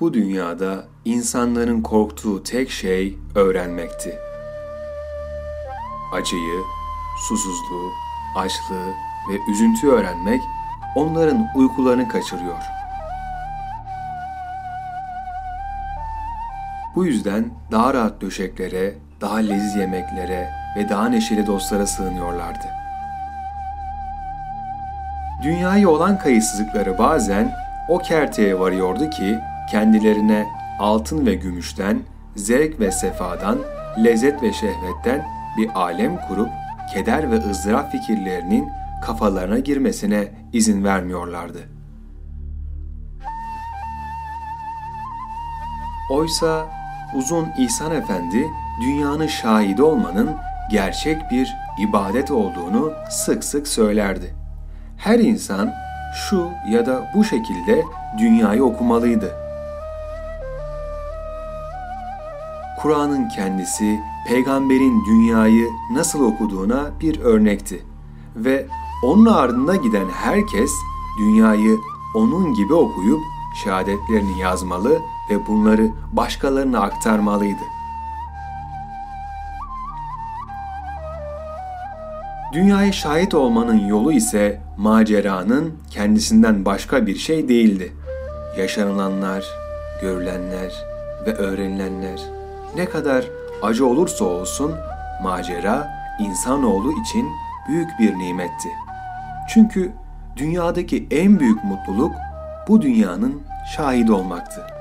Bu dünyada insanların korktuğu tek şey öğrenmekti. Acıyı, susuzluğu, açlığı ve üzüntüyü öğrenmek onların uykularını kaçırıyor. Bu yüzden daha rahat döşeklere, daha leziz yemeklere ve daha neşeli dostlara sığınıyorlardı. Dünyaya olan kayıtsızlıkları bazen o kerteye varıyordu ki kendilerine altın ve gümüşten, zevk ve sefadan, lezzet ve şehvetten bir alem kurup keder ve ızdırap fikirlerinin kafalarına girmesine izin vermiyorlardı. Oysa uzun İhsan Efendi dünyanın şahidi olmanın gerçek bir ibadet olduğunu sık sık söylerdi. Her insan şu ya da bu şekilde dünyayı okumalıydı. Kur'an'ın kendisi peygamberin dünyayı nasıl okuduğuna bir örnekti ve onun ardında giden herkes dünyayı onun gibi okuyup şehadetlerini yazmalı ve bunları başkalarına aktarmalıydı. Dünyaya şahit olmanın yolu ise maceranın kendisinden başka bir şey değildi. Yaşanılanlar, görülenler ve öğrenilenler ne kadar acı olursa olsun macera insanoğlu için büyük bir nimetti. Çünkü dünyadaki en büyük mutluluk bu dünyanın şahidi olmaktı.